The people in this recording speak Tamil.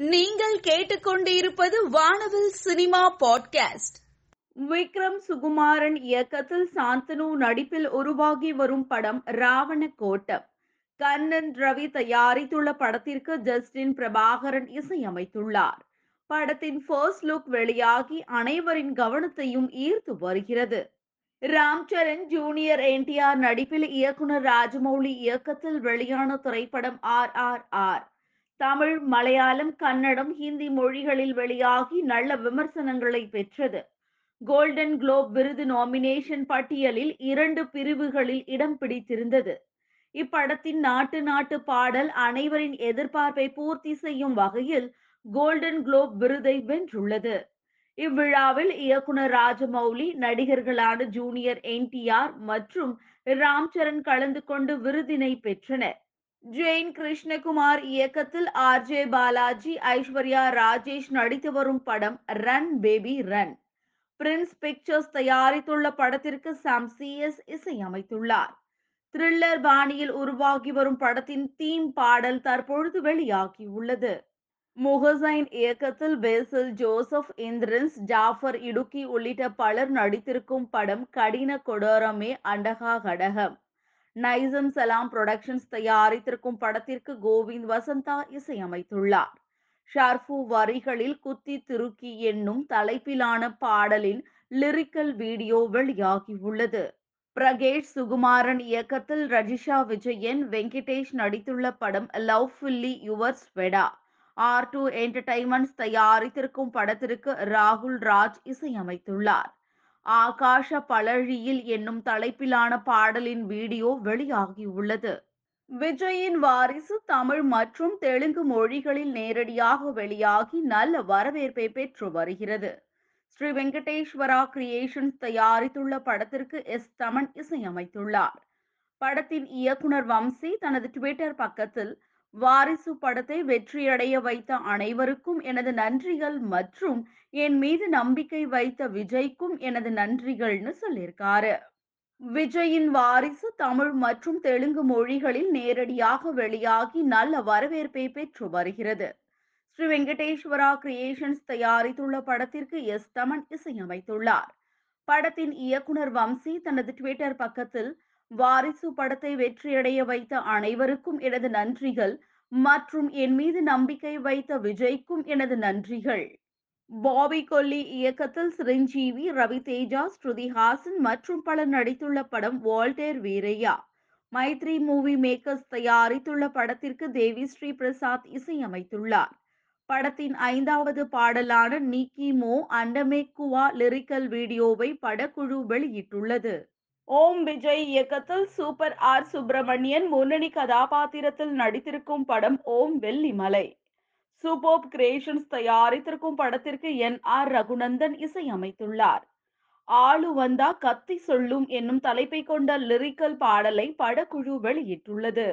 நீங்கள் கேட்டுக்கொண்டிருப்பது வானவில் சினிமா பாட்காஸ்ட். விக்ரம் சுகுமாரன் இயக்கத்தில் சாந்தனு நடிப்பில் உருவாகி வரும் படம் ராவண கோட்டம் கண்ணன் ரவி தயாரித்துள்ள படத்திற்கு ஜஸ்டின் பிரபாகரன் இசையமைத்துள்ளார். படத்தின் ஃபர்ஸ்ட் லுக் வெளியாகி அனைவரின் கவனத்தையும் ஈர்த்து வருகிறது. ராம் சரண் ஜூனியர் என்டிஆர் நடிப்பில் இயக்குனர் ராஜமௌலி இயக்கத்தில் வெளியான திரைப்படம் R R R. Tamil Malayalam Kannada Hindi மொழிகளில் வெளியாகி நல்ல விமர்சனங்களை பெற்றது. கோல்டன் குளோப் விருது நாமினேஷன் பட்டியலில் இரண்டு பிரிவுகளில் இடம் பிடித்திருந்தது. இப்படத்தின் நாட்டு நாட்டு பாடல் அனைவரின் எதிர்பார்ப்பை பூர்த்தி செய்யும் வகையில் கோல்டன் குளோப் விருதை வென்றுள்ளது. இவ்விழாவில் இயக்குனர் ராஜமௌலி நடிகர்களான ஜூனியர் என்டிஆர் மற்றும் ராம் சரண் கலந்து கொண்டு விருதினை பெற்றனர். ஜெயின் கிருஷ்ணகுமார் இயக்கத்தில் ஆர் ஜே பாலாஜி ஐஸ்வர்யா ராஜேஷ் நடித்து வரும் படம் Run Baby Run. Prince Pictures தயாரித்துள்ள படத்திற்கு சாம் சிஎஸ் இசையமைத்துள்ளார். த்ரில்லர் பாணியில் உருவாகி வரும் படத்தின் தீம் பாடல் தற்பொழுது வெளியாகியுள்ளது. முகசைன் இயக்கத்தில் பேசில் ஜோசப் இந்திரன்ஸ் ஜாஃபர் இடுக்கி உள்ளிட்ட பலர் நடித்திருக்கும் படம் கடின கொடோரமே அண்டகா கடகம். நைசம் சலாம் புரொடக்ஷன்ஸ் தயாரித்திருக்கும் படத்திற்கு கோவிந்த் வசந்தா இசையமைத்துள்ளார். ஷர்ஃபு வரிகளில் குத்தி திருக்கி என்னும் தலைப்பிலான பாடலின் லிரிக்கல் வீடியோ வெளியாகியுள்ளது. பிரகேஷ் சுகுமாரன் இயக்கத்தில் ரஜிஷா விஜயன் வெங்கடேஷ் நடித்துள்ள படம் love ஃபில்லி your Sweta R two entertainments தயாரித்திருக்கும் படத்திற்கு ராகுல் ராஜ் இசையமைத்துள்ளார். ஆகாஷ பழழியில் என்னும் தலைப்பிலான பாடலின் வீடியோ வெளியாகியுள்ளது. விஜயின் வாரிசு தமிழ் மற்றும் தெலுங்கு மொழிகளில் நேரடியாக வெளியாகி நல்ல வரவேற்பை பெற்று வருகிறது. ஸ்ரீ வெங்கடேஸ்வரா கிரியேஷன்ஸ் தயாரித்துள்ள படத்திற்கு எஸ். தமன் இசையமைத்துள்ளார். படத்தின் இயக்குனர் வம்சி தனது ட்விட்டர் பக்கத்தில் வாரிசு படத்தை வெற்றியடைய வைத்த அனைவருக்கும் எனது நன்றிகள் மற்றும் என் மீது நம்பிக்கை வைத்த விஜய்க்கும் எனது நன்றிகள்னு சொல்லியிருக்காரு. விஜயின் வாரிசு தமிழ் மற்றும் தெலுங்கு மொழிகளில் நேரடியாக வெளியாகி நல்ல வரவேற்பை பெற்று வருகிறது. ஸ்ரீ வெங்கடேஸ்வரா கிரியேஷன்ஸ் தயாரித்துள்ள படத்திற்கு எஸ் தமன் இசையமைத்துள்ளார். படத்தின் இயக்குனர் வம்சி தனது ட்விட்டர் பக்கத்தில் வாரிசு படத்தை வெற்றியடைய வைத்த அனைவருக்கும் எனது நன்றிகள். மற்றும் என் மீது நம்பிக்கை வைத்த விஜய்க்கும் எனது நன்றிகள். பாபி கொல்லி இயக்கத்தில் சிரஞ்சீவி ரவி தேஜா ஸ்ருதி ஹாசன் மற்றும் பலர் நடித்துள்ள படம் வால்டேர் வீரையா மைத்ரி மூவி மேக்கர்ஸ் தயாரித்துள்ள படத்திற்கு தேவி ஸ்ரீ பிரசாத் இசையமைத்துள்ளார். படத்தின் ஐந்தாவது பாடலான நீக்கிமோ அண்டமே குவா லிரிக்கல் வீடியோவை படக்குழு வெளியிட்டுள்ளது. ஓம் விஜய் இயக்கத்தில் சூப்பர் ஆர் சுப்பிரமணியன் முன்னணி கதாபாத்திரத்தில் நடித்திருக்கும் படம் ஓம் வெள்ளிமலை. சூப்போப் கிரியேஷன்ஸ் தயாரித்திருக்கும் படத்திற்கு என் ஆர் ரகுநந்தன் இசையமைத்துள்ளார். ஆளு வந்தா கத்தி சொல்லும் என்னும் தலைப்பை கொண்ட லிரிக்கல் பாடலை படக்குழு வெளியிட்டுள்ளது.